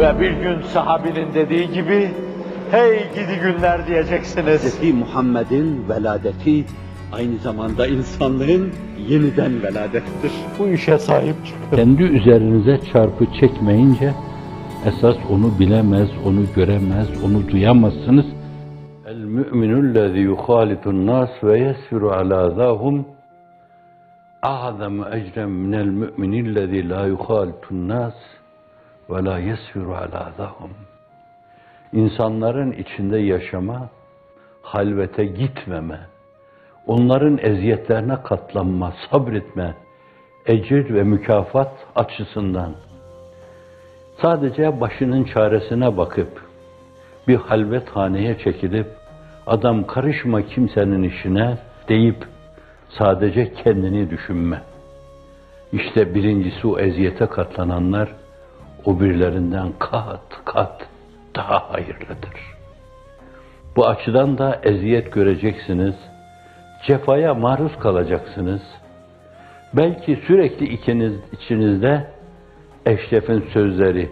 Ve bir gün sahabinin dediği gibi, hey gidi günler diyeceksiniz. Hz. Muhammed'in veladeti aynı zamanda insanlığın yeniden veladettir. Bu işe sahip çıkın. Kendi üzerinize çarpı çekmeyince esas onu bilemez, onu göremez, onu duyamazsınız. El müminüllezî yuhâlitun nas ve yesfiru alâ zâhum a'zamu ecren minel müminillezî la yuhâlitun nas ve la yesfiru alâ zâhum. İnsanların içinde yaşama, halvete gitmeme, onların eziyetlerine katlanma, sabretme, ecir ve mükafat açısından sadece başının çaresine bakıp bir halvethaneye çekilip adam karışma kimsenin işine deyip sadece kendini düşünme. İşte birincisi o eziyete katlananlar o birilerinden kat kat daha hayırlıdır. Bu açıdan da eziyet göreceksiniz, cefaya maruz kalacaksınız. Belki sürekli ikiniz içinizde Eşref'in sözleri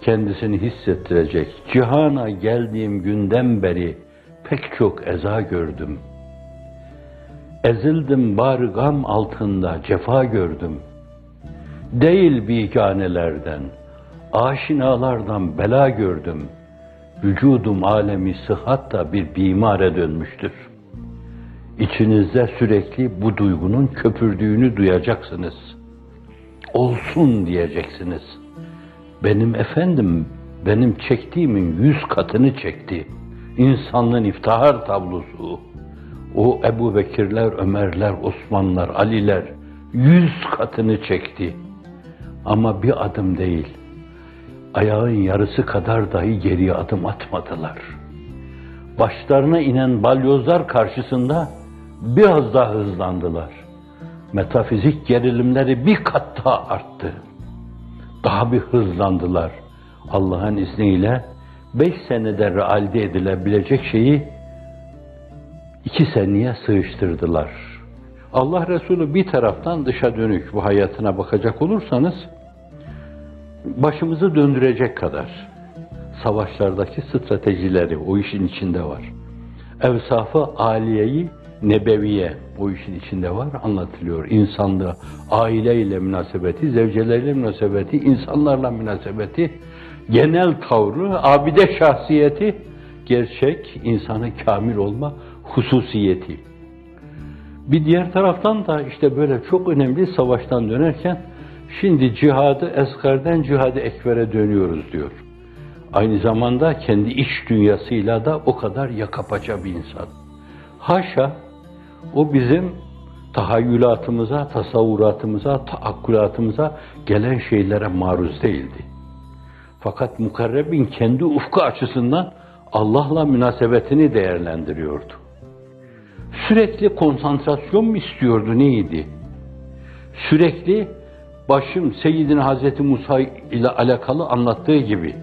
kendisini hissettirecek. Cihana geldiğim günden beri pek çok eza gördüm. Ezildim bari gam altında cefa gördüm. Değil biganelerden, aşinalardan bela gördüm. Vücudum alemi sıhhatta bir bimare dönmüştür. İçinizde sürekli bu duygunun köpürdüğünü duyacaksınız. Olsun diyeceksiniz. Benim efendim, benim çektiğimin yüz katını çekti. İnsanlığın iftihar tablosu. O Ebu Bekirler, Ömerler, Osmanlar, Aliler yüz katını çekti. Ama bir adım değil, ayağın yarısı kadar dahi geriye adım atmadılar. Başlarına inen balyozlar karşısında biraz daha hızlandılar. Metafizik gerilimleri bir kat daha arttı. Daha bir hızlandılar. Allah'ın izniyle beş senede realde edilebilecek şeyi iki seneye sığıştırdılar. Allah Resulü bir taraftan dışa dönük bu hayatına bakacak olursanız, başımızı döndürecek kadar savaşlardaki stratejileri o işin içinde var. Evsafı aliyeyi nebeviye o işin içinde var anlatılıyor. İnsanlığı, aileyle münasebeti, zevceleriyle münasebeti, insanlarla münasebeti, genel tavrı, abide şahsiyeti, gerçek insanı kamil olma hususiyeti. Bir diğer taraftan da işte böyle çok önemli savaştan dönerken şimdi cihadı eskarden cihadı ekbere dönüyoruz diyor. Aynı zamanda kendi iç dünyasıyla da o kadar yakapaça bir insan. Haşa o bizim tahayyülatımıza, tasavvuratımıza, taakkulatımıza gelen şeylere maruz değildi. Fakat mukarrebin kendi ufku açısından Allah'la münasebetini değerlendiriyordu. Sürekli konsantrasyon mu istiyordu neydi? Sürekli başım Seyyidin Hazreti Musa ile alakalı anlattığı gibi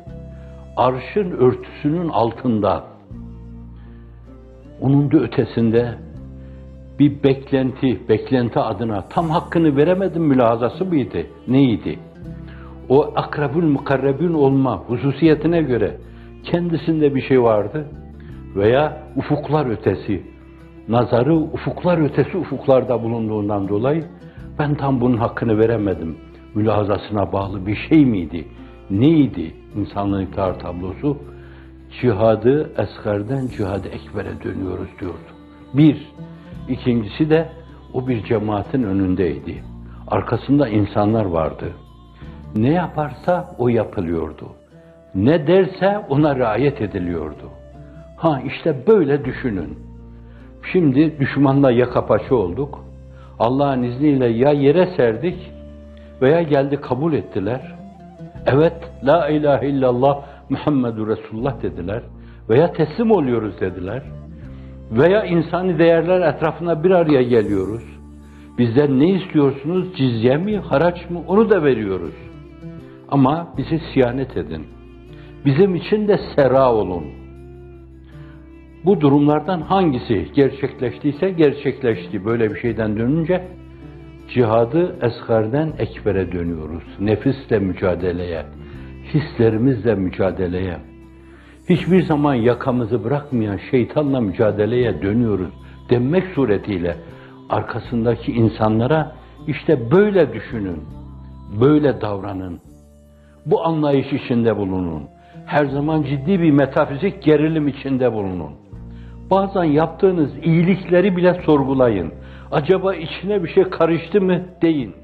arşın örtüsünün altında onun da ötesinde bir beklenti, beklenti adına tam hakkını veremedim mülahazası mıydı? Neydi? O akrabül mukarrebün olma hususiyetine göre kendisinde bir şey vardı veya ufuklar ötesi, nazarı ufuklar ötesi ufuklarda bulunduğundan dolayı ben tam bunun hakkını veremedim. Mülahazasına bağlı bir şey miydi? Neydi insanlığın iktidar tablosu? Cihadı eskarden cihadı ekbere dönüyoruz diyordu. Bir, ikincisi de o bir cemaatin önündeydi. Arkasında insanlar vardı. Ne yaparsa o yapılıyordu. Ne derse ona riayet ediliyordu. Ha işte böyle düşünün. Şimdi düşmanla yaka paça olduk. Allah'ın izniyle ya yere serdik veya geldi kabul ettiler. Evet, la ilahe illallah Muhammedur Resulullah dediler. Veya teslim oluyoruz dediler. Veya insani değerler etrafına bir araya geliyoruz. Bizden ne istiyorsunuz? Cizye mi, haraç mı? Onu da veriyoruz. Ama bizi siyanet edin. Bizim için de sera olun. Bu durumlardan hangisi gerçekleştiyse gerçekleşti. Böyle bir şeyden dönünce cihadı eskarden ekbere dönüyoruz. Nefisle mücadeleye, hislerimizle mücadeleye, hiçbir zaman yakamızı bırakmayan şeytanla mücadeleye dönüyoruz demek suretiyle arkasındaki insanlara işte böyle düşünün, böyle davranın, bu anlayış içinde bulunun. Her zaman ciddi bir metafizik gerilim içinde bulunun. Bazen yaptığınız iyilikleri bile sorgulayın. Acaba içine bir şey karıştı mı deyin.